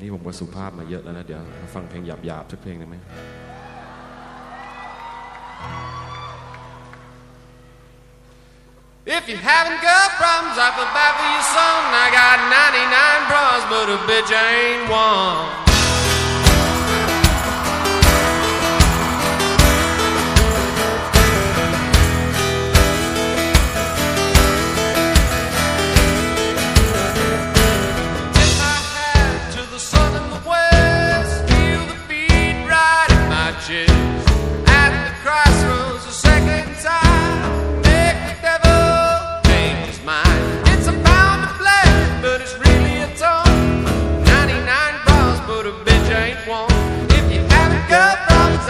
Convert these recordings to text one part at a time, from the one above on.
นี่ผมก็สุภาพมาเยอะแล้วนะ เดี๋ยว ฟังเพลงหยาบๆสักเพลงได้ไหม If you haven't got problems, I feel bad for your son. I got 99 problems, but a bitch ain't one.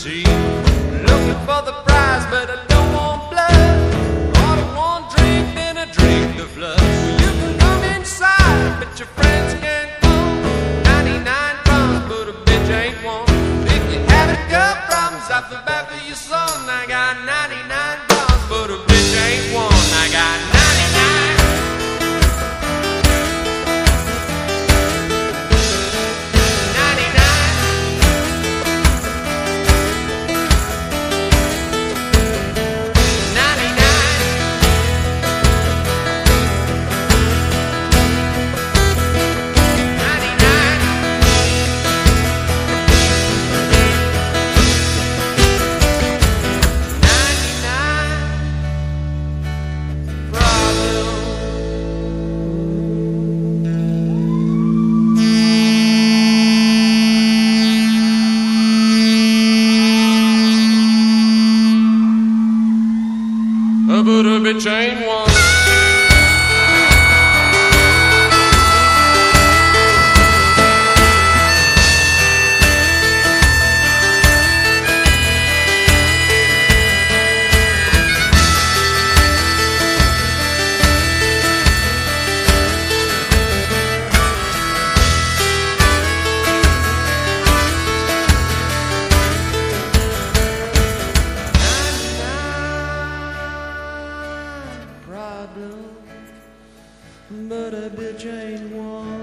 see. Looking for the prize, but I don't want blood. Order one drink, then I drink the flood. You can come inside, but your friends can't come. 99 problems, but a bitch ain't one. If you had a couple problems off the back of your son, I got 99. rubber to be chain one. but a bitch ain't one.